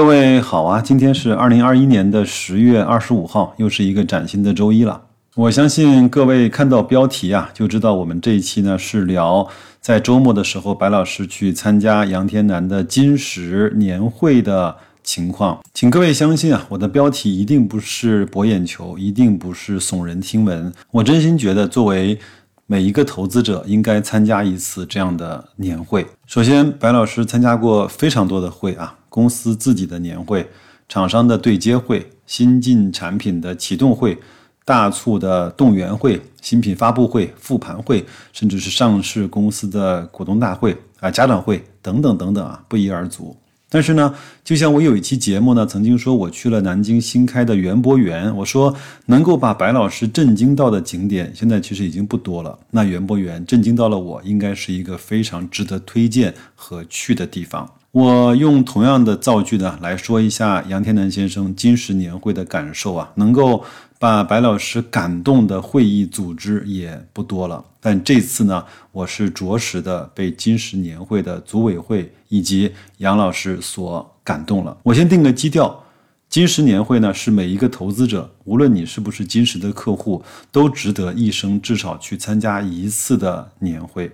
各位好啊，今天是二零二一年的十月二十五号，又是一个崭新的周一了。我相信各位看到标题啊，就知道我们这一期呢是聊在周末的时候，白老师去参加杨天南的金石年会的情况。请各位相信啊，我的标题一定不是博眼球，一定不是耸人听闻。我真心觉得，作为每一个投资者应该参加一次这样的年会。首先，白老师参加过非常多的会啊，公司自己的年会、厂商的对接会、新进产品的启动会。大促的动员会、新品发布会、复盘会，甚至是上市公司的股东大会啊、家长会等等等等啊，不一而足。但是呢，就像我有一期节目呢，曾经说我去了南京新开的园博园，我说能够把白老师震惊到的景点，现在其实已经不多了。那园博园震惊到了我，应该是一个非常值得推荐和去的地方。我用同样的造句呢来说一下杨天南先生金石年会的感受啊，能够。把白老师感动的会议组织也不多了，但这次呢，我是着实的被金石年会的组委会以及杨老师所感动了。我先定个基调，金石年会呢是每一个投资者，无论你是不是金石的客户，都值得一生至少去参加一次的年会。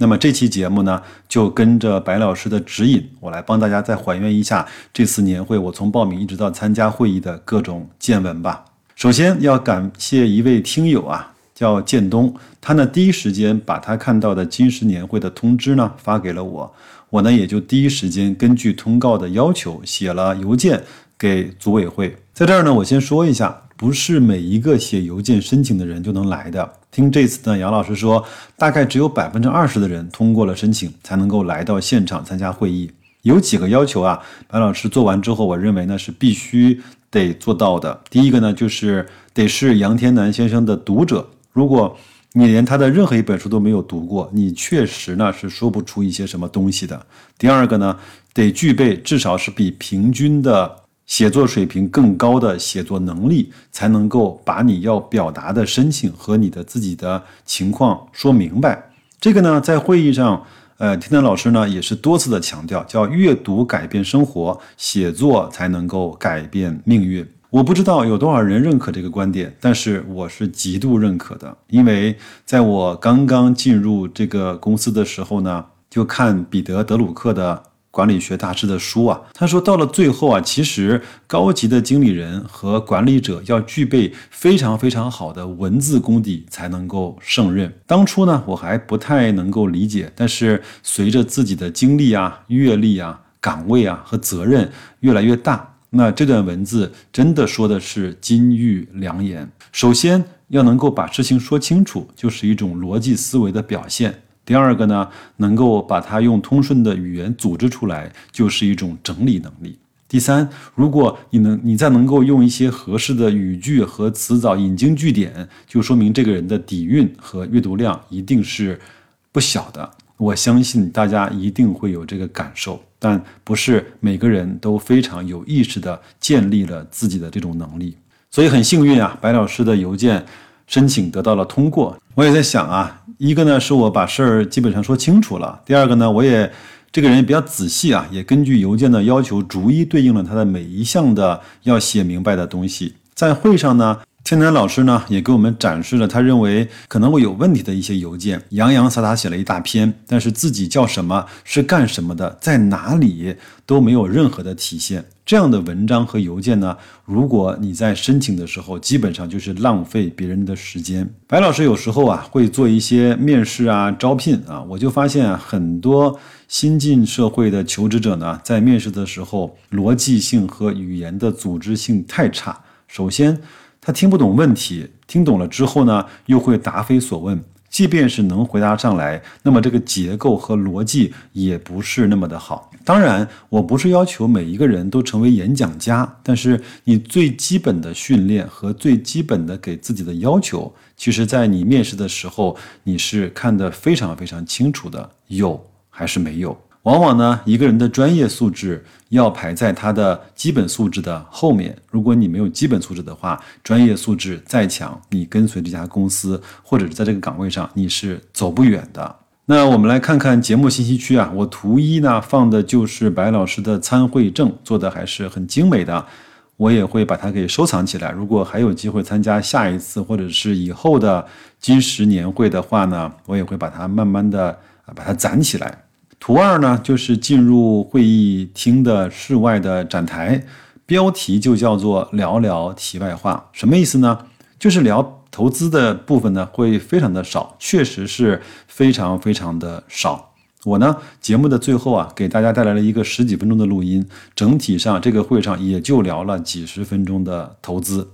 那么这期节目呢，就跟着白老师的指引，我来帮大家再还原一下这次年会我从报名一直到参加会议的各种见闻吧。首先要感谢一位听友啊，叫建东，他呢第一时间把他看到的金石年会的通知呢发给了我，我呢也就第一时间根据通告的要求写了邮件给组委会。在这儿呢，我先说一下，不是每一个写邮件申请的人就能来的。听这次呢，杨老师说，大概只有百分之二十的人通过了申请，才能够来到现场参加会议。有几个要求啊，白老师做完之后，我认为呢是必须。得做到的第一个呢，就是得是杨天南先生的读者。如果你连他的任何一本书都没有读过，你确实呢是说不出一些什么东西的。第二个呢，得具备至少是比平均的写作水平更高的写作能力，才能够把你要表达的申请和你的自己的情况说明白。这个呢，在会议上。呃，天天老师呢也是多次的强调，叫阅读改变生活，写作才能够改变命运。我不知道有多少人认可这个观点，但是我是极度认可的，因为在我刚刚进入这个公司的时候呢，就看彼得·德鲁克的。管理学大师的书啊，他说到了最后啊，其实高级的经理人和管理者要具备非常非常好的文字功底才能够胜任。当初呢，我还不太能够理解，但是随着自己的经历啊、阅历啊、岗位啊和责任越来越大，那这段文字真的说的是金玉良言。首先要能够把事情说清楚，就是一种逻辑思维的表现。第二个呢，能够把它用通顺的语言组织出来，就是一种整理能力。第三，如果你能，你再能够用一些合适的语句和词藻引经据典，就说明这个人的底蕴和阅读量一定是不小的。我相信大家一定会有这个感受，但不是每个人都非常有意识的建立了自己的这种能力。所以很幸运啊，白老师的邮件申请得到了通过。我也在想啊。一个呢是我把事儿基本上说清楚了，第二个呢我也这个人也比较仔细啊，也根据邮件的要求逐一对应了他的每一项的要写明白的东西。在会上呢，天南老师呢也给我们展示了他认为可能会有问题的一些邮件，洋洋洒洒写了一大篇，但是自己叫什么是干什么的，在哪里都没有任何的体现。这样的文章和邮件呢，如果你在申请的时候，基本上就是浪费别人的时间。白老师有时候啊会做一些面试啊、招聘啊，我就发现，很多新进社会的求职者呢，在面试的时候，逻辑性和语言的组织性太差。首先，他听不懂问题，听懂了之后呢，又会答非所问。即便是能回答上来，那么这个结构和逻辑也不是那么的好。当然，我不是要求每一个人都成为演讲家，但是你最基本的训练和最基本的给自己的要求，其实在你面试的时候，你是看得非常非常清楚的，有还是没有。往往呢，一个人的专业素质要排在他的基本素质的后面。如果你没有基本素质的话，专业素质再强，你跟随这家公司或者是在这个岗位上，你是走不远的。那我们来看看节目信息区啊，我图一呢放的就是白老师的参会证，做的还是很精美的，我也会把它给收藏起来。如果还有机会参加下一次或者是以后的金石年会的话呢，我也会把它慢慢的把它攒起来。图二呢就是进入会议厅的室外的展台，标题就叫做聊聊题外话，什么意思呢？就是聊。投资的部分呢会非常的少，确实是非常非常的少。我呢节目的最后啊，给大家带来了一个十几分钟的录音，整体上这个会上也就聊了几十分钟的投资，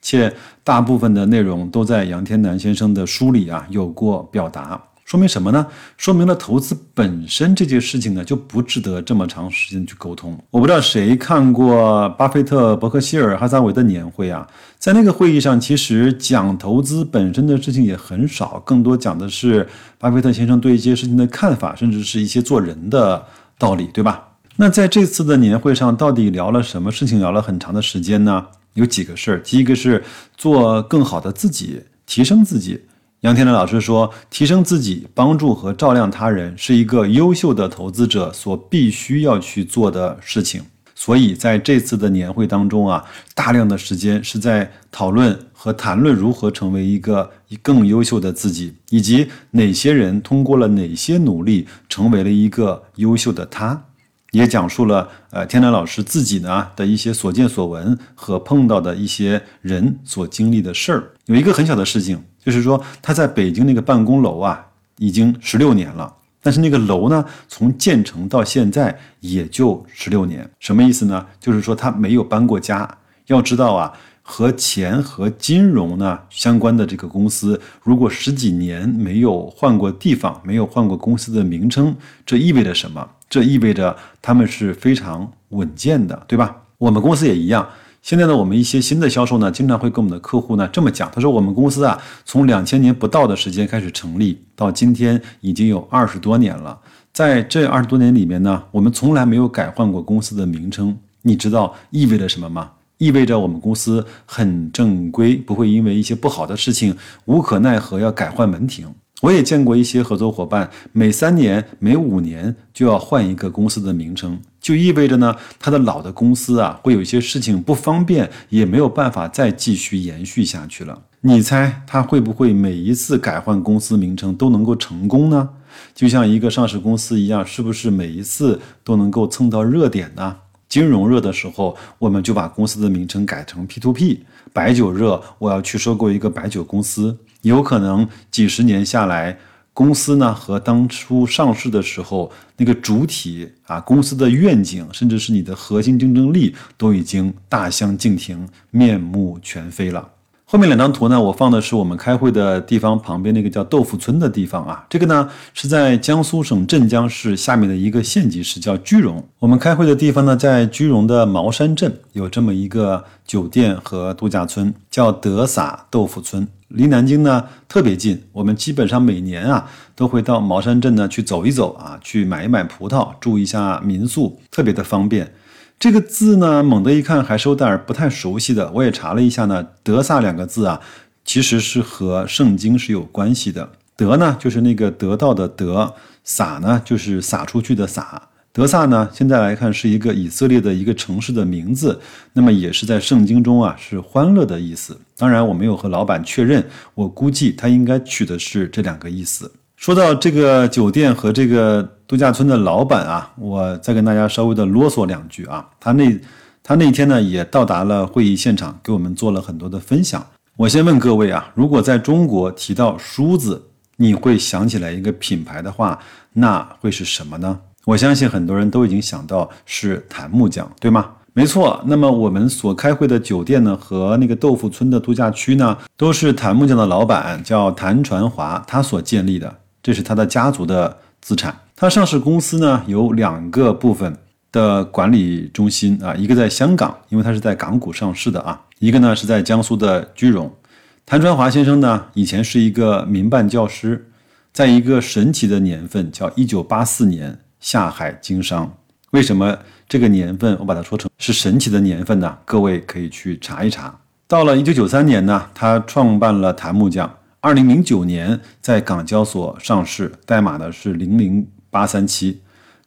且大部分的内容都在杨天南先生的书里啊有过表达。说明什么呢？说明了投资本身这件事情呢，就不值得这么长时间去沟通。我不知道谁看过巴菲特、伯克希尔、哈撒韦的年会啊，在那个会议上，其实讲投资本身的事情也很少，更多讲的是巴菲特先生对一些事情的看法，甚至是一些做人的道理，对吧？那在这次的年会上，到底聊了什么事情？聊了很长的时间呢？有几个事儿。第一个是做更好的自己，提升自己。杨天南老师说：“提升自己、帮助和照亮他人，是一个优秀的投资者所必须要去做的事情。所以，在这次的年会当中啊，大量的时间是在讨论和谈论如何成为一个更优秀的自己，以及哪些人通过了哪些努力成为了一个优秀的他。也讲述了呃，天南老师自己呢的一些所见所闻和碰到的一些人所经历的事儿。有一个很小的事情。”就是说，他在北京那个办公楼啊，已经十六年了。但是那个楼呢，从建成到现在也就十六年，什么意思呢？就是说他没有搬过家。要知道啊，和钱和金融呢相关的这个公司，如果十几年没有换过地方，没有换过公司的名称，这意味着什么？这意味着他们是非常稳健的，对吧？我们公司也一样。现在呢，我们一些新的销售呢，经常会跟我们的客户呢这么讲，他说我们公司啊，从两千年不到的时间开始成立，到今天已经有二十多年了。在这二十多年里面呢，我们从来没有改换过公司的名称。你知道意味着什么吗？意味着我们公司很正规，不会因为一些不好的事情无可奈何要改换门庭。我也见过一些合作伙伴，每三年、每五年就要换一个公司的名称，就意味着呢，他的老的公司啊，会有一些事情不方便，也没有办法再继续延续下去了。你猜他会不会每一次改换公司名称都能够成功呢？就像一个上市公司一样，是不是每一次都能够蹭到热点呢？金融热的时候，我们就把公司的名称改成 P to P；白酒热，我要去收购一个白酒公司。有可能几十年下来，公司呢和当初上市的时候那个主体啊，公司的愿景，甚至是你的核心竞争力，都已经大相径庭、面目全非了。后面两张图呢，我放的是我们开会的地方旁边那个叫豆腐村的地方啊。这个呢是在江苏省镇江市下面的一个县级市，叫居庸。我们开会的地方呢，在居庸的茅山镇有这么一个酒店和度假村，叫德撒豆腐村，离南京呢特别近。我们基本上每年啊都会到茅山镇呢去走一走啊，去买一买葡萄，住一下民宿，特别的方便。这个字呢，猛地一看还是有点不太熟悉的。我也查了一下呢，“德撒”两个字啊，其实是和圣经是有关系的。德呢，就是那个得到的德；撒呢，就是撒出去的撒。德撒呢，现在来看是一个以色列的一个城市的名字，那么也是在圣经中啊，是欢乐的意思。当然，我没有和老板确认，我估计他应该取的是这两个意思。说到这个酒店和这个度假村的老板啊，我再跟大家稍微的啰嗦两句啊。他那他那天呢也到达了会议现场，给我们做了很多的分享。我先问各位啊，如果在中国提到梳子，你会想起来一个品牌的话，那会是什么呢？我相信很多人都已经想到是檀木匠，对吗？没错。那么我们所开会的酒店呢，和那个豆腐村的度假区呢，都是谭木匠的老板叫谭传华他所建立的。这是他的家族的资产。他上市公司呢有两个部分的管理中心啊，一个在香港，因为他是在港股上市的啊；一个呢是在江苏的居庸。谭传华先生呢以前是一个民办教师，在一个神奇的年份叫一九八四年下海经商。为什么这个年份我把它说成是神奇的年份呢？各位可以去查一查。到了一九九三年呢，他创办了谭木匠。二零零九年在港交所上市，代码呢是零零八三七，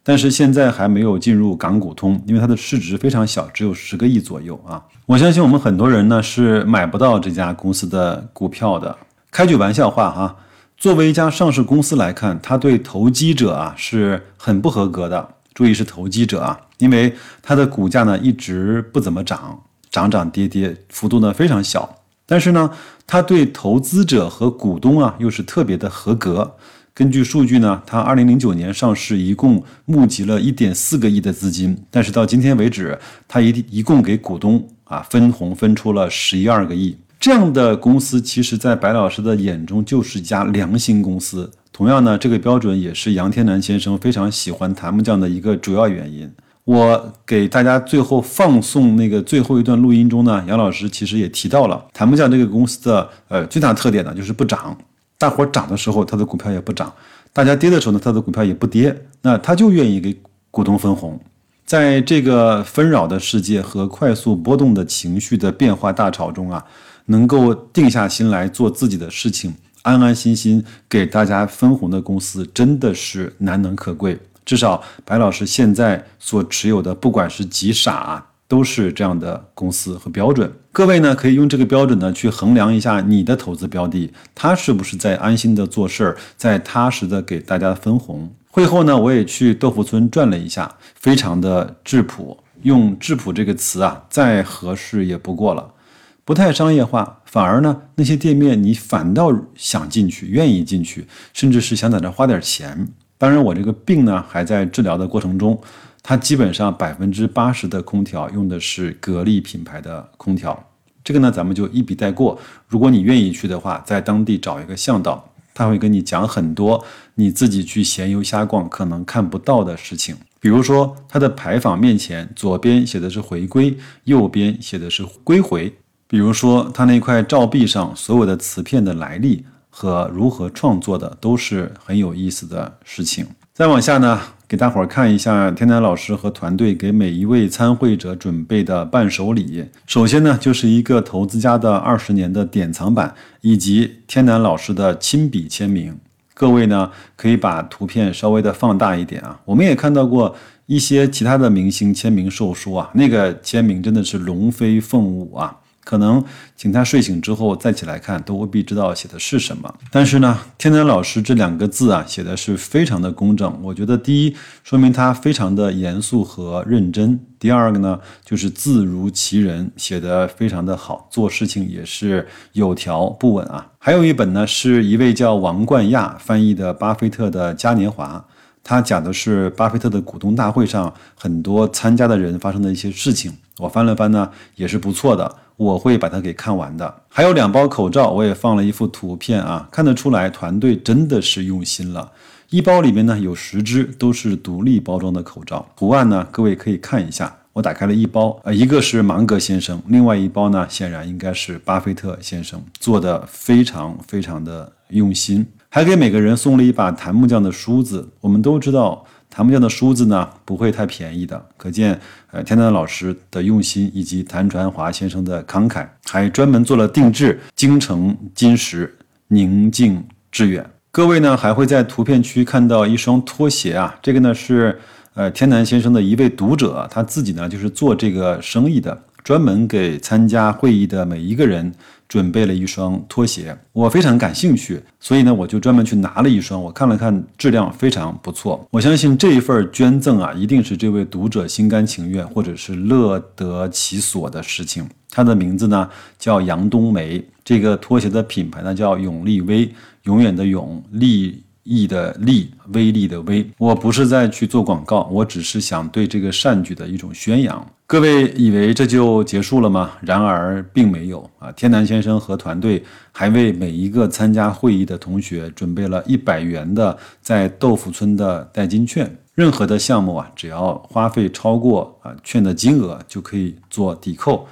但是现在还没有进入港股通，因为它的市值非常小，只有十个亿左右啊。我相信我们很多人呢是买不到这家公司的股票的。开句玩笑话哈，作为一家上市公司来看，它对投机者啊是很不合格的。注意是投机者啊，因为它的股价呢一直不怎么涨，涨涨跌跌，幅度呢非常小。但是呢，它对投资者和股东啊又是特别的合格。根据数据呢，它二零零九年上市，一共募集了一点四个亿的资金，但是到今天为止，它一一共给股东啊分红分出了十一二个亿。这样的公司，其实在白老师的眼中就是一家良心公司。同样呢，这个标准也是杨天南先生非常喜欢檀木匠的一个主要原因。我给大家最后放送那个最后一段录音中呢，杨老师其实也提到了檀木匠这个公司的呃最大特点呢，就是不涨。大伙涨的时候，他的股票也不涨；大家跌的时候呢，他的股票也不跌。那他就愿意给股东分红。在这个纷扰的世界和快速波动的情绪的变化大潮中啊，能够定下心来做自己的事情，安安心心给大家分红的公司，真的是难能可贵。至少白老师现在所持有的，不管是几傻啊，都是这样的公司和标准。各位呢，可以用这个标准呢去衡量一下你的投资标的，它是不是在安心的做事儿，在踏实的给大家分红。会后呢，我也去豆腐村转了一下，非常的质朴，用质朴这个词啊，再合适也不过了，不太商业化，反而呢，那些店面你反倒想进去，愿意进去，甚至是想在那花点钱。当然，我这个病呢还在治疗的过程中，它基本上百分之八十的空调用的是格力品牌的空调，这个呢咱们就一笔带过。如果你愿意去的话，在当地找一个向导，他会跟你讲很多你自己去闲游瞎逛可能看不到的事情。比如说，它的牌坊面前左边写的是“回归”，右边写的是“归回”。比如说，它那块照壁上所有的瓷片的来历。和如何创作的都是很有意思的事情。再往下呢，给大伙儿看一下天南老师和团队给每一位参会者准备的伴手礼。首先呢，就是一个投资家的二十年的典藏版，以及天南老师的亲笔签名。各位呢，可以把图片稍微的放大一点啊。我们也看到过一些其他的明星签名售书啊，那个签名真的是龙飞凤舞啊。可能请他睡醒之后再起来看，都未必知道写的是什么。但是呢，天南老师这两个字啊，写的是非常的工整。我觉得第一，说明他非常的严肃和认真；第二个呢，就是字如其人，写的非常的好，做事情也是有条不紊啊。还有一本呢，是一位叫王冠亚翻译的《巴菲特的嘉年华》。他讲的是巴菲特的股东大会上很多参加的人发生的一些事情。我翻了翻呢，也是不错的。我会把它给看完的。还有两包口罩，我也放了一幅图片啊，看得出来团队真的是用心了。一包里面呢有十只，都是独立包装的口罩。图案呢，各位可以看一下。我打开了一包，呃，一个是芒格先生，另外一包呢，显然应该是巴菲特先生做的，非常非常的用心。还给每个人送了一把檀木匠的梳子。我们都知道，檀木匠的梳子呢不会太便宜的，可见呃天南老师的用心以及谭传华先生的慷慨，还专门做了定制，京城金石，宁静致远。各位呢还会在图片区看到一双拖鞋啊，这个呢是呃天南先生的一位读者，他自己呢就是做这个生意的，专门给参加会议的每一个人。准备了一双拖鞋，我非常感兴趣，所以呢，我就专门去拿了一双。我看了看，质量非常不错。我相信这一份捐赠啊，一定是这位读者心甘情愿或者是乐得其所的事情。他的名字呢叫杨冬梅，这个拖鞋的品牌呢叫永利威，永远的永利。义的利，威力的威，我不是在去做广告，我只是想对这个善举的一种宣扬。各位以为这就结束了吗？然而并没有啊！天南先生和团队还为每一个参加会议的同学准备了一百元的在豆腐村的代金券，任何的项目啊，只要花费超过啊券的金额，就可以做抵扣。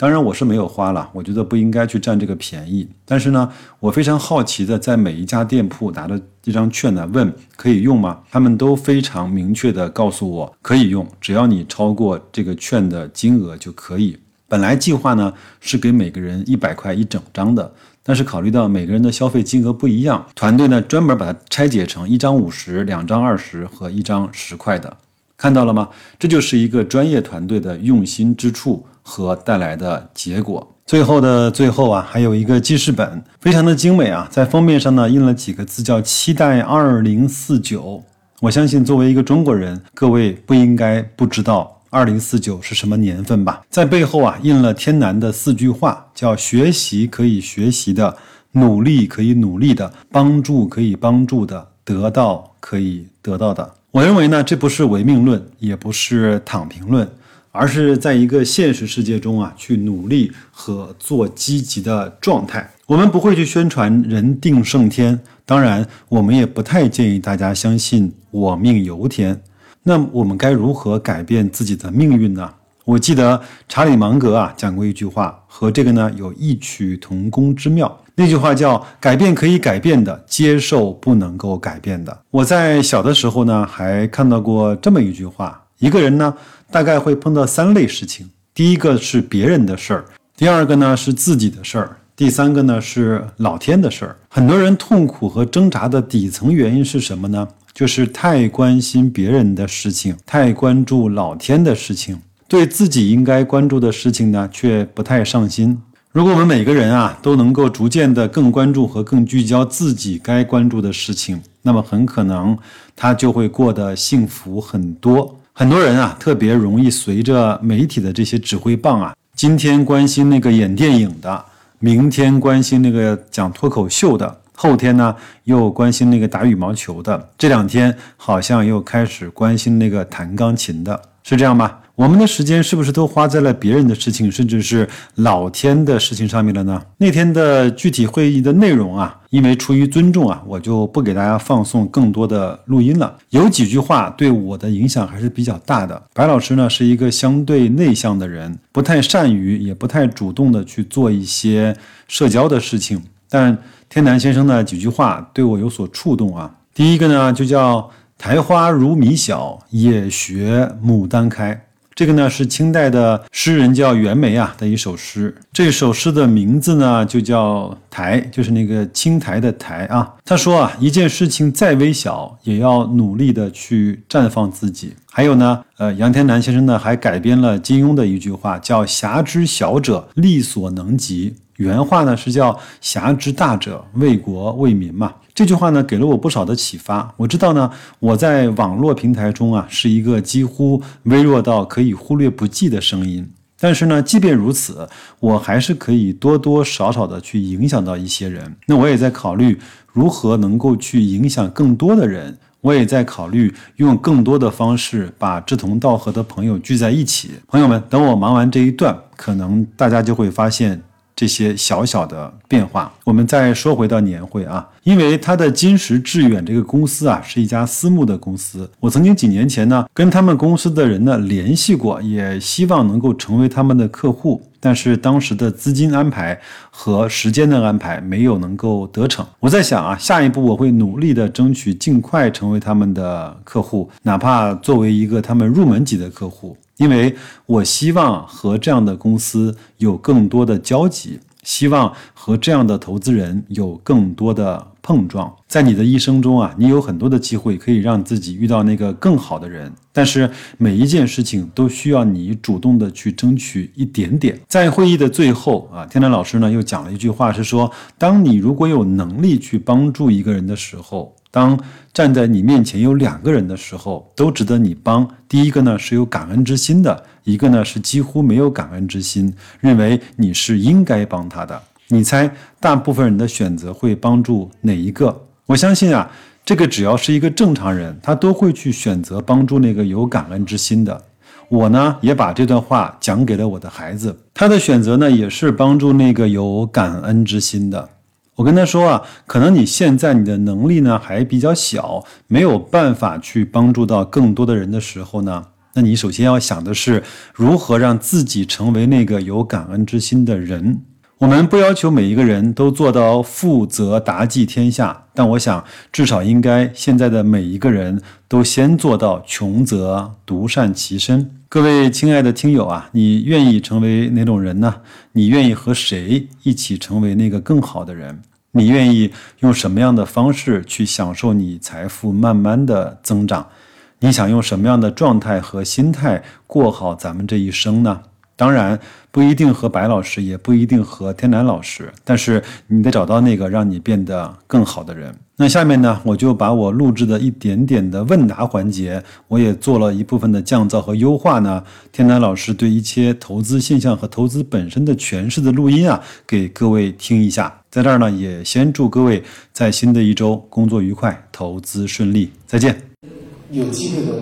当然我是没有花了，我觉得不应该去占这个便宜。但是呢，我非常好奇的在每一家店铺拿着一张券呢，问可以用吗？他们都非常明确的告诉我可以用，只要你超过这个券的金额就可以。本来计划呢是给每个人一百块一整张的，但是考虑到每个人的消费金额不一样，团队呢专门把它拆解成一张五十、两张二十和一张十块的，看到了吗？这就是一个专业团队的用心之处和带来的结果。最后的最后啊，还有一个记事本，非常的精美啊，在封面上呢印了几个字，叫“期待二零四九”。我相信作为一个中国人，各位不应该不知道。二零四九是什么年份吧？在背后啊印了天南的四句话，叫学习可以学习的，努力可以努力的，帮助可以帮助的，得到可以得到的。我认为呢，这不是唯命论，也不是躺平论，而是在一个现实世界中啊，去努力和做积极的状态。我们不会去宣传人定胜天，当然，我们也不太建议大家相信我命由天。那我们该如何改变自己的命运呢？我记得查理芒格啊讲过一句话，和这个呢有异曲同工之妙。那句话叫“改变可以改变的，接受不能够改变的”。我在小的时候呢，还看到过这么一句话：一个人呢，大概会碰到三类事情，第一个是别人的事儿，第二个呢是自己的事儿，第三个呢是老天的事儿。很多人痛苦和挣扎的底层原因是什么呢？就是太关心别人的事情，太关注老天的事情，对自己应该关注的事情呢，却不太上心。如果我们每个人啊都能够逐渐的更关注和更聚焦自己该关注的事情，那么很可能他就会过得幸福很多。很多人啊特别容易随着媒体的这些指挥棒啊，今天关心那个演电影的，明天关心那个讲脱口秀的。后天呢，又关心那个打羽毛球的；这两天好像又开始关心那个弹钢琴的，是这样吧？我们的时间是不是都花在了别人的事情，甚至是老天的事情上面了呢？那天的具体会议的内容啊，因为出于尊重啊，我就不给大家放送更多的录音了。有几句话对我的影响还是比较大的。白老师呢是一个相对内向的人，不太善于，也不太主动的去做一些社交的事情。但天南先生的几句话对我有所触动啊。第一个呢，就叫“苔花如米小，也学牡丹开”。这个呢是清代的诗人叫袁枚啊的一首诗。这首诗的名字呢就叫“苔”，就是那个青苔的苔啊。他说啊，一件事情再微小，也要努力的去绽放自己。还有呢，呃，杨天南先生呢还改编了金庸的一句话，叫“侠之小者，力所能及”。原话呢是叫“侠之大者，为国为民”嘛。这句话呢，给了我不少的启发。我知道呢，我在网络平台中啊，是一个几乎微弱到可以忽略不计的声音。但是呢，即便如此，我还是可以多多少少的去影响到一些人。那我也在考虑如何能够去影响更多的人。我也在考虑用更多的方式把志同道合的朋友聚在一起。朋友们，等我忙完这一段，可能大家就会发现。这些小小的变化，我们再说回到年会啊，因为他的金石致远这个公司啊是一家私募的公司，我曾经几年前呢跟他们公司的人呢联系过，也希望能够成为他们的客户，但是当时的资金安排和时间的安排没有能够得逞。我在想啊，下一步我会努力的争取尽快成为他们的客户，哪怕作为一个他们入门级的客户。因为我希望和这样的公司有更多的交集，希望和这样的投资人有更多的碰撞。在你的一生中啊，你有很多的机会可以让自己遇到那个更好的人，但是每一件事情都需要你主动的去争取一点点。在会议的最后啊，天南老师呢又讲了一句话，是说，当你如果有能力去帮助一个人的时候。当站在你面前有两个人的时候，都值得你帮。第一个呢是有感恩之心的，一个呢是几乎没有感恩之心，认为你是应该帮他的。你猜大部分人的选择会帮助哪一个？我相信啊，这个只要是一个正常人，他都会去选择帮助那个有感恩之心的。我呢也把这段话讲给了我的孩子，他的选择呢也是帮助那个有感恩之心的。我跟他说啊，可能你现在你的能力呢还比较小，没有办法去帮助到更多的人的时候呢，那你首先要想的是如何让自己成为那个有感恩之心的人。我们不要求每一个人都做到富则达济天下，但我想至少应该现在的每一个人都先做到穷则独善其身。各位亲爱的听友啊，你愿意成为哪种人呢？你愿意和谁一起成为那个更好的人？你愿意用什么样的方式去享受你财富慢慢的增长？你想用什么样的状态和心态过好咱们这一生呢？当然不一定和白老师，也不一定和天南老师，但是你得找到那个让你变得更好的人。那下面呢，我就把我录制的一点点的问答环节，我也做了一部分的降噪和优化呢。天南老师对一些投资现象和投资本身的诠释的录音啊，给各位听一下。在这儿呢，也先祝各位在新的一周工作愉快，投资顺利。再见。有机会的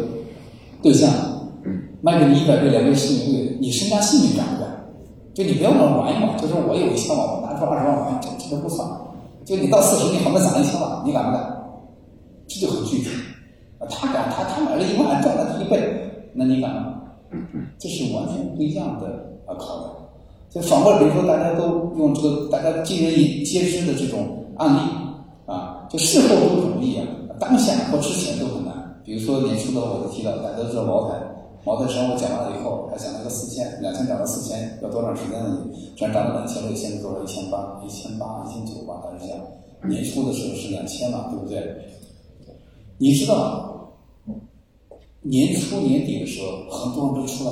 对象，卖给你一百倍、两倍、十倍，你身家性命敢不敢？就你不要玩玩一玩，就说我有一千万，我拿出二十万玩，这这都不算。就你到四十，你房子涨一千万，你敢不敢？这就很具体。他敢，他他买了一万，赚了一倍，那你敢吗？这是完全不一样的啊考量。就反过来，比如说大家都用这个大家尽人皆知的这种案例啊，就事后都容易啊，当下或之前都很难。比如说年初的我就提到，大家都知道茅台。茅台山我讲完了以后，还讲了个四千，两千涨到四千要多长时间呢？这样涨到两千六，现在多少？一千八，一千八，一千九吧，大家讲。年初的时候是两千嘛，对不对？你知道，年初年底的时候，很多人都出来，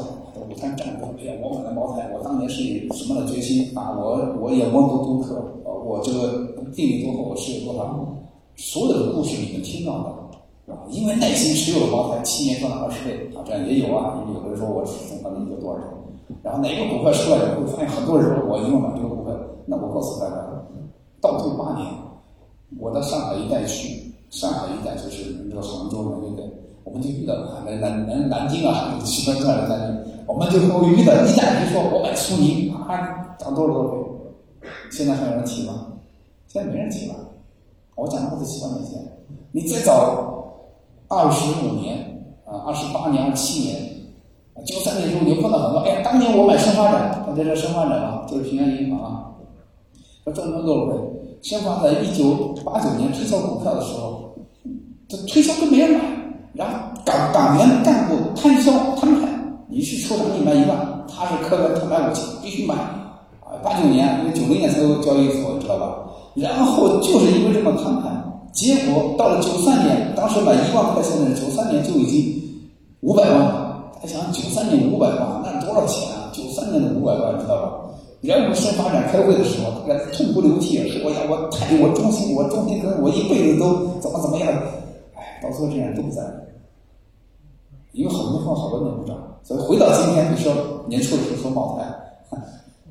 舞台站过，哎呀，我买了茅台，我当年是以什么的决心啊？我我眼光多独特，我这个定力多好，我是有多少？所有的故事你们听到的。啊，因为耐心持有的茅台，七年赚了二十倍啊，这样也有啊。因为有的人说我只挣了一个多少钱，然后哪个股票出来以后，发现很多人我因为买这个股票，那我告诉大家，倒退八年，我到上海一带去，上海一带就是这个杭州那个，我们就遇到南南南南京啊，喜欢这样的南京，我们就会遇到一旦就说我买苏宁啊，涨多少多少倍，现在还有人提吗？现在没人提了，我讲的都是七八年前，你再找。二十五年啊，二十八年、二七年，九三年之后你碰到很多。哎，当年我买申发展，大家知道申发展啊？就是平安银行啊，它赚了多少倍？申发展一九八九年推销股票的时候，这推销都没人买，然后党党员干部摊销摊派，你是处长你买一万，他是科员他买五千，必须买啊。八九年因为九零年才有交易所，知道吧？然后就是因为这么摊派。结果到了九三年，当时买一万块钱的人，九三年就已经五百万。大家想，九三年五百万，那多少钱啊？九三年的五百万，知道吧？然后申发展开会的时候，大家痛哭流涕，说：“呀，我太我忠心，我忠心跟我一辈子都怎么怎么样。”哎，到最后这样都不在了，因为好多好多年不涨。所以回到今天，你说年初的时候说茅台，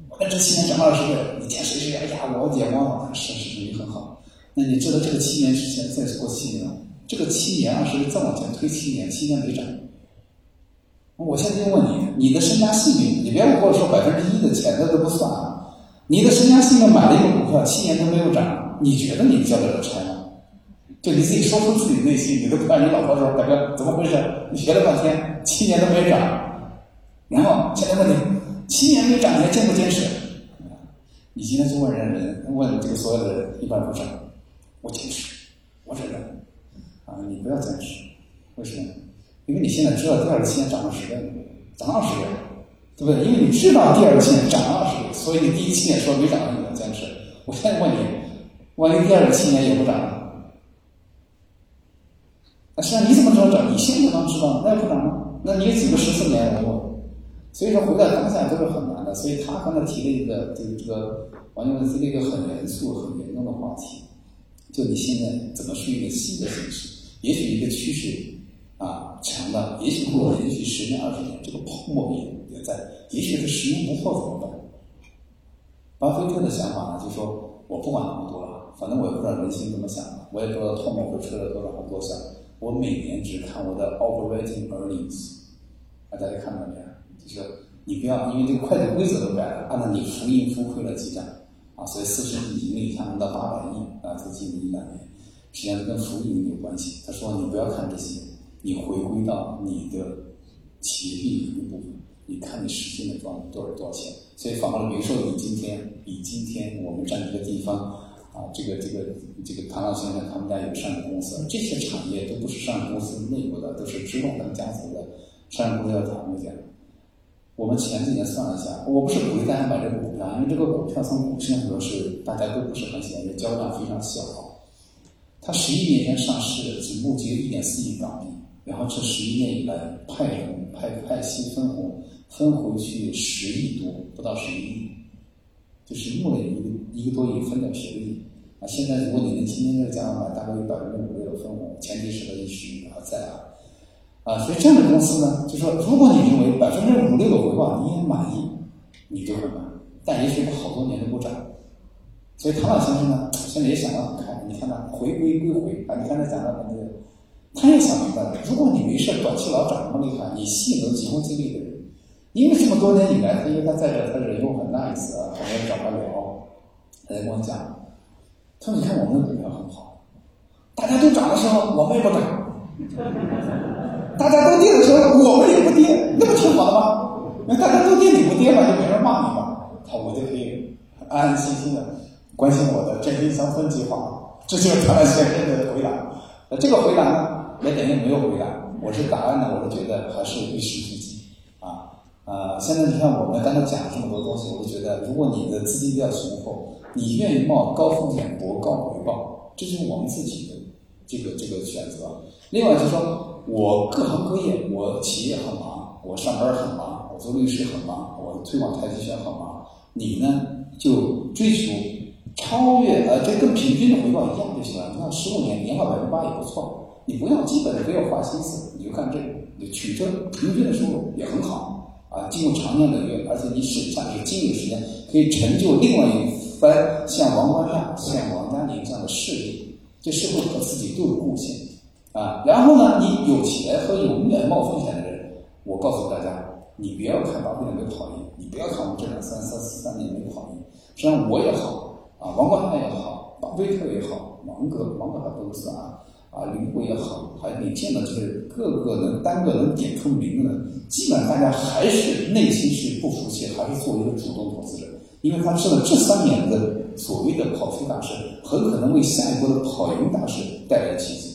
我这七年涨了二十倍，你见谁谁哎呀，我眼光好，是是是，那你知道这个七年之前再过七年，这个七年啊是再往前推七年，七年没涨。我现在就问你，你的身家性命，你别跟我说百分之一的钱那都不算啊。你的身家性命买了一个股票，七年都没有涨，你觉得你交得了差吗？就你自己说出自己内心，你都不让你老婆说，大哥怎么回事？你学了半天，七年都没涨，然后现在问你，七年没涨，你还坚不坚持？你今天去问人人，问这个所有的人，一般不涨。我坚持，我忍忍，啊，你不要坚持，为什么？因为你现在知道第二个七年涨了十倍，涨二十倍，对不对？因为你知道第二个七年涨二十倍，所以你第一七年说没涨，你要坚持。我现在问你，万一第二个七年也不涨，那实际上你怎么知道涨？你现在能知道，那也不涨吗？那你有几个十四年我？所以说，回到当下都是很难的。所以他刚才提了一个，这个这个王建文提了一个很严肃、很严重的话题。就你现在怎么是一个新的形式？也许一个趋势啊强了，也许会延续十年二十年，这个泡沫也也在。也许是十年不破怎么办？巴菲特的想法呢，就说我不管那么多了，反正我也不知道人心怎么想的，我也不知道泡沫会吹了多少多少我每年只看我的 operating earnings。大家看到没有？就是你不要因为这个会计规则都改了，按照你浮盈浮亏来计账。啊，所以四十亿盈利看到八百亿啊，在近一两年，实际上跟浮盈有关系。他说你不要看这些，你回归到你的企业利益的部分，你看你实现的赚多少多少钱。所以反过来，比如说你今天，你今天我们站这个地方啊，这个这个这个唐老先生他们家有上市公司，这些产业都不是上市公司内部的，都是知道咱们家族的上市公司要谈一下。我们前几年算了一下，我不是鼓励大家买这个股票，因为这个股票从股市上说是大家都不是很喜欢，因为交易量非常小。它十一年前上市，只募集一点四亿港币，然后这十一年以来派红、派派息、分红，分回去十亿多，不到十一亿，就是募了一个一个多亿，分掉十个亿。啊，现在如果你能今天这个价买，大概有百分之五六的分红，前提是它一十亿还在啊。啊，所以这样的公司呢，就说如果你认为百分之五六的回报你也满意，你就会买，但也许好多年都不涨。所以唐老先生呢，现在也想得很开。你看他回归归回啊，你看他讲的那个，他也想明白了。如果你没事短期老涨那么厉害，你吸引了急功近利的人，因为这么多年以来，他因为他在这，他人又很 nice 啊，很多找他聊，他在跟我讲，他说你看我们的股票很好，大家都涨的时候我们也不涨。大家都跌的时候，我们也不跌，那不挺好的吗？那大家都跌，你不跌嘛，就没人骂你嘛，好，我就可以安安心心的关心我的振兴乡村计划。这就是唐先生的回答。那这个回答呢，也等于没有回答。我是答案呢，我是觉得还是与时俱进啊。呃，现在你看我们刚才讲了这么多东西，我就觉得，如果你的资金比较雄厚，你愿意冒高风险博高回报，这就是我们自己的这个这个选择。另外就是说。我各行各业，我企业很忙，我上班很忙，我做律师很忙，我推广太极拳很忙。你呢，就追求超越，呃，这跟平均的回报一样就行了。你看十五年年化百分之八也不错，你不要基本的不要花心思，你就看这个，你取这平均的收入也很好啊。经过长年累月，而且你省下这个精力时间，可以成就另外一番像王冠亮、像王嘉林这样的事业，这社会和自己都有贡献。啊，然后呢，你有钱和永远冒风险的人，我告诉大家，你不要看巴菲特没跑赢，你不要看我们这两三三四三年没跑赢，实际上我也好，啊，王冠汉也好，巴菲特也好，王哥，王哥还不算啊，啊，林虎也好，还有你见到这些各个能单个能点出名的，基本上大家还是内心是不服气，还是作为一个主动投资者，因为他知道这三年的所谓的跑出大势，很可能为下一波的跑赢大势带来契机。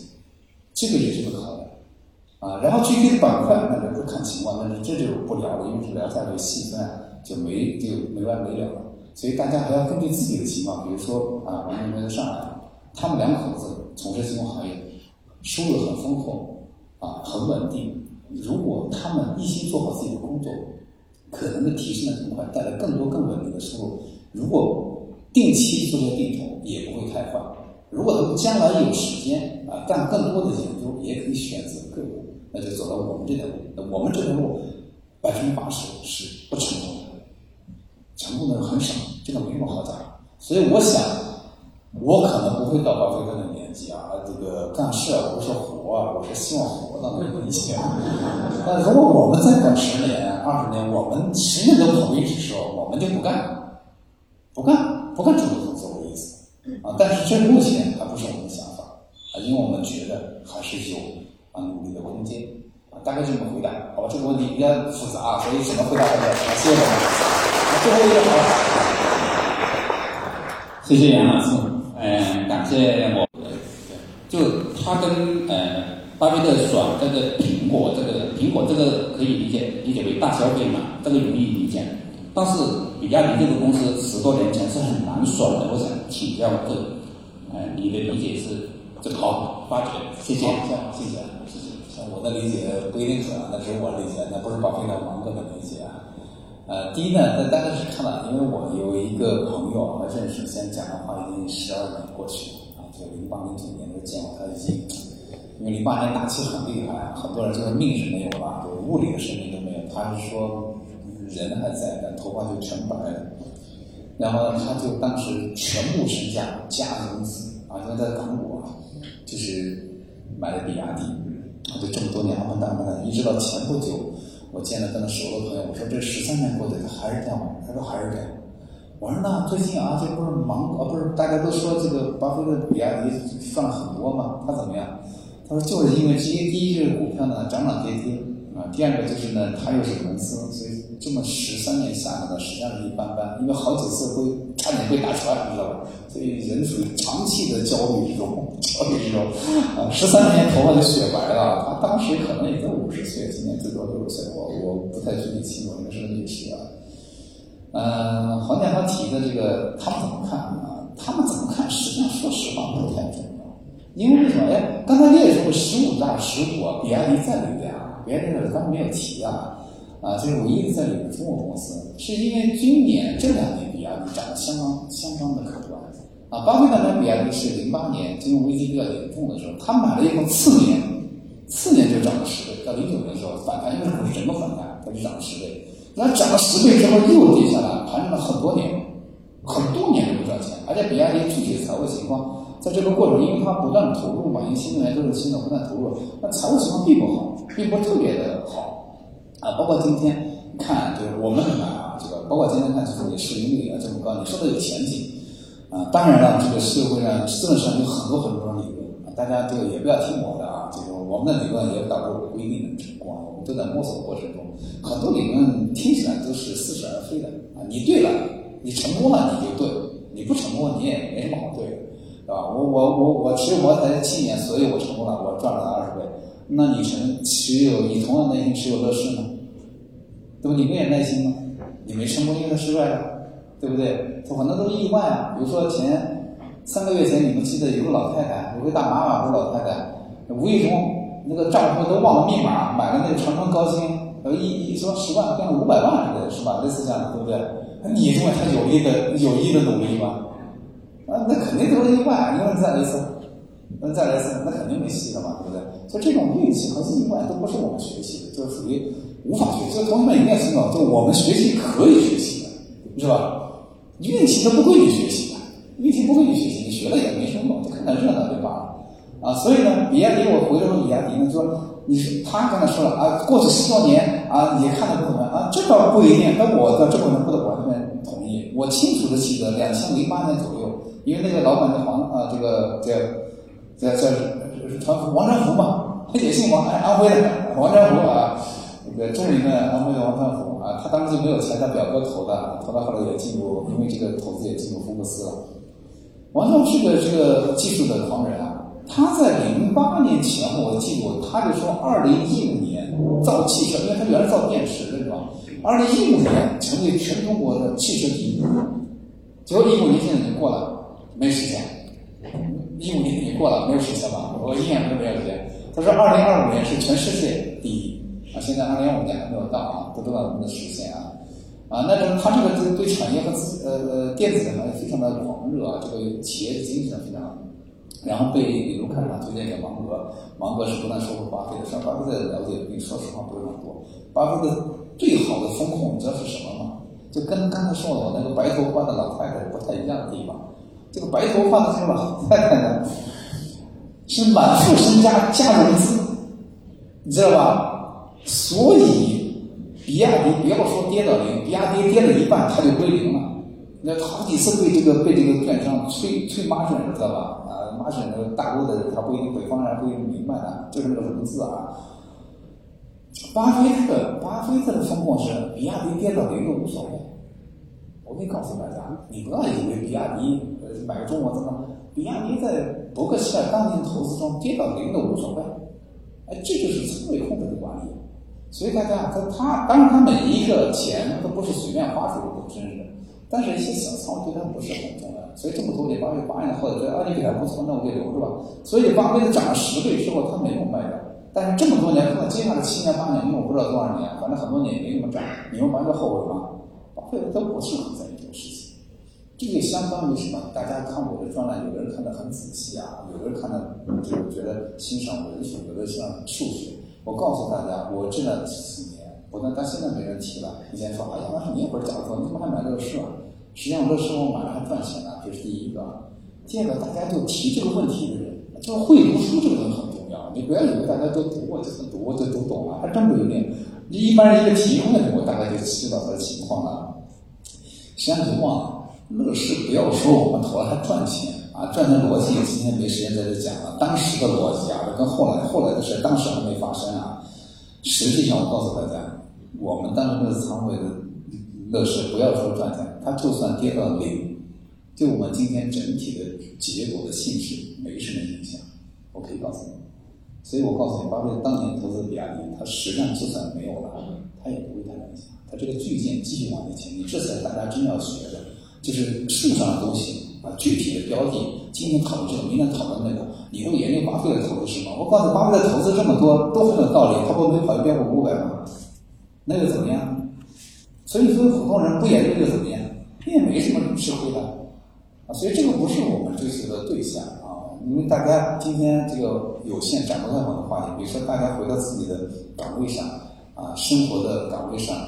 这个也是个考量啊，然后具体的板块，那就看情况，但是这就不聊了，因为是聊下去细分就没就没完没了了。所以大家还要根据自己的情况，比如说啊，我们在上海，他们两口子从事金融行业，收入很丰厚啊，很稳定。如果他们一心做好自己的工作，可能的提升的很快，带来更多更稳定的收入。如果定期做些定投，也不会太坏。如果他将来有时间啊，干更多的研究，也可以选择个股，那就走到我们这条路。那我们这条路百分之八十是不成功的，成功的很少，这个没什么好讲。所以我想，我可能不会到巴菲特的年纪啊，这个干事啊，不是活啊，我是希望活到那个年纪。但如果我们再等十年、二十年，我们十年都跑赢指数，我们就不干，不干，不干主动投资。啊，但是这目前还不是我们的想法啊，因为我们觉得还是有啊努力的空间啊，大概这么回答，好吧？这个问题比较复杂，所以只能回答到这。谢谢大家。最后一个，谢谢杨老师，嗯，感谢我。就他跟呃巴菲特选这个苹果，这个苹果这个可以理解理解为大消费嘛，这个容易理解。但是比亚迪这个公司十多年前是很难选的，我想请教这，呃，你的理解是这个好发掘，谢谢，谢谢，谢谢。像我的理解不一定准啊，那只是我理解，那不是巴菲特芒格的理解啊。呃，第一呢，那大概是看了，因为我有一个朋友和认识，先讲的话已经十二年过去了啊，就零八零九年都见过他已经，因为零八年大气很厉害啊，很多人就是命是没有了，就物理的生命都没有，他是说。人还在，但头发就全白了。然后呢他就当时全部身价加公司啊，因为在港股啊，就是买的比亚迪，就这么多年安稳安稳的，一直到前不久，我见了跟他熟的朋友，我说这十三年过去，他还是这样，他说还是这样。我说那最近啊，这不是忙啊，不是大家都说这个巴菲特比亚迪赚了很多吗？他怎么样？他说就是因为这些第一这个股票呢涨涨跌跌啊，第二个就是呢他又是公司，所以。这么十三年下来呢，实际上是一般般，因为好几次会差点被打穿，你知道吧？所以人属于长期的焦虑之中，焦虑之中啊，十三年头发就雪白了。他当时可能也就五十岁，今年最多六十岁，我我不太具体清楚，应该是六律师啊。呃，黄建涛提的这个，他们怎么看啊？他们怎么看？实际上，说实话不太重要。因为为什么？哎，刚才列出十五大十五，比亚迪在里边啊，比亚迪刚才没有提啊。啊，这是唯一直在里的中国公司，是因为今年这两年比亚迪涨得相当相当的可观。啊，巴菲特买比亚迪是零八年金融危机比较严重的时候，他买了以后次年，次年就涨了十倍。到零九年的时候反弹，因为股市整个反弹，它就涨了十倍。那涨了十倍之后又跌下来，盘整了很多年，很多年都不赚钱。而且比亚迪具体的财务情况，在这个过程，因为它不断投入嘛，因为新能源都是新的，不断投入，那财务情况并不好，并不特别的好。啊，包括今天看，就是我们买啊，这个包括今天看，就是你市盈率啊这么高，你说的有前景啊。当然了，这个社会上、资本上有很多很多种理论，大家这个也不要听我的啊，这个我们的理论也导致不一定能成功，我们都在摸索过程中，很多理论听起来都是似是而非的啊。你对了，你成功了你就对，你不成功你也没什么好对的，是吧？我我我我持有茅台七年，所以我成功了，我赚了二十倍。那你成持有你同样耐心持有乐视呢？对吧？你没有耐心吗？你没成功，因为他失败了，对不对？他很多都是意外啊。比如说前三个月前，你们记得有个老太太，有个大妈妈，不是老太太，无意中那个账户都忘了密码，买了那个长城高新，呃一一说十万变了五百万之类的，是吧？类似这样的，对不对？那你认为他有意的有意的努力吗？啊，那肯定都是意外。你问再来一次。那再来一次，那肯定没戏了嘛，对不对？所以这种运气和意外都不是我们学习的，就是属于无法学习。所以同学们一定要清楚，就我们学习可以学习的，是吧？运气都不归你学习的，运气不归你学习，你学了也没什么用，就看看热闹就罢了。啊，所以呢，别离，我回头说比亚迪呢，说你是他刚才说了啊，过去十多年啊，你看的不怎么样啊，这倒不一定。但我的这个人不得完全同意。我清楚的记得，两千零八年左右，因为那个老板的房啊，这个叫。这这是传王传福嘛？他也姓王，安徽的王传福啊，那个著名的安徽的王传福啊，他当时没有钱，他表哥投的，投到后来也进入，因为这个投资也进入福布斯了。王传福是个这个技术的狂人啊，他在零八年前后，我记住，他就说二零一五年造汽车，因为他原来造电池的是吧？二零一五年成为全中国的汽车第一，结果一五年现在已经过了，没时间。一五年已经过了，没有实现吧？我一眼都没有实现。他说，二零二五年是全世界第一啊！现在二零二五年还没有到啊，不知道能不能实现啊？啊，那么他这个对对产业和呃呃电子的行业非常的狂热啊，这个企业精神非常。然后被李路看上推荐给芒格，芒格是不断说服巴菲特，像巴菲特了解，你说实话不是很多。巴菲特最好的风控，你知道是什么吗？就跟刚才说的那个白头发的老太太不太一样的地方。这个白头发的这个老太太呢，是满腹身家加融资，你知道吧？所以比亚迪不要说跌到零，比亚迪跌了一半，它就归零了。那好几次被这个被这个券商催催马准，知道吧？啊，马准那个大陆的人，他不一定北方人不一定明白的，就是那个融资啊。巴菲特，巴菲特的风控是比亚迪跌到零都无所谓。我可以告诉大家，你不要以为比亚迪。买个中国怎么？比亚迪在伯克希尔当年投资中跌到零都无所谓，哎，这就是仓位控制的管理。所以大家，他他当然他每一个钱都不是随便花出去的，真是。但是一些小仓对他不是很重要。所以这么多年，巴菲特八年后觉得啊，你给他不错，那我给留着吧。所以巴菲特涨了十倍之后，他没有卖掉。但是这么多年，看到接下来七年八年，因为我不知道多少年，反正很多年也没怎么涨。你们完全后悔吗？巴菲特都不是很在。这个相当于什么？大家看我的专栏，有的人看得很仔细啊，有的人看的就是觉得欣赏文学，有的欣赏数学。我告诉大家，我这了几年，我但现在没人提了。以前说，哎呀，你也不是假说，你怎么还买乐视啊？实际上，乐视我买了还赚钱呢，这是第一个。第二个，大家就提这个问题的人，就会读书这个人很重要。你不要以为大家都读过就很读就读懂了，还真不一定。一般人一个提问，我大概就知道他的情况了。实际上就忘了。乐视不要说我们投了还赚钱啊，赚钱逻辑今天没时间在这讲了。当时的逻辑啊，跟后来后来的事，当时还没发生啊。实际上我告诉大家，我们当时那个仓位的乐视，不要说赚钱，它就算跌到零，对我们今天整体的结果的性质没什么影响。我可以告诉你，所以我告诉你，巴菲特当年投资比亚迪，他实际上就算没有了，他也不会太影响。他这个巨舰继续往前进，这才大家真要学的，就是树上的东西啊，具体的标的，今天讨论这个，明天讨论那个，你会研究巴菲特投资什么？我告诉你，巴菲特投资这么多都很有道理，他不没跑去标普五百吗？那又怎么样？所以说，普通人不研究又怎么样？也没什么吃亏的啊。所以这个不是我们追求的对象啊。因为大家今天这个有限掌握太广的话题，比如说大家回到自己的岗位上啊，生活的岗位上。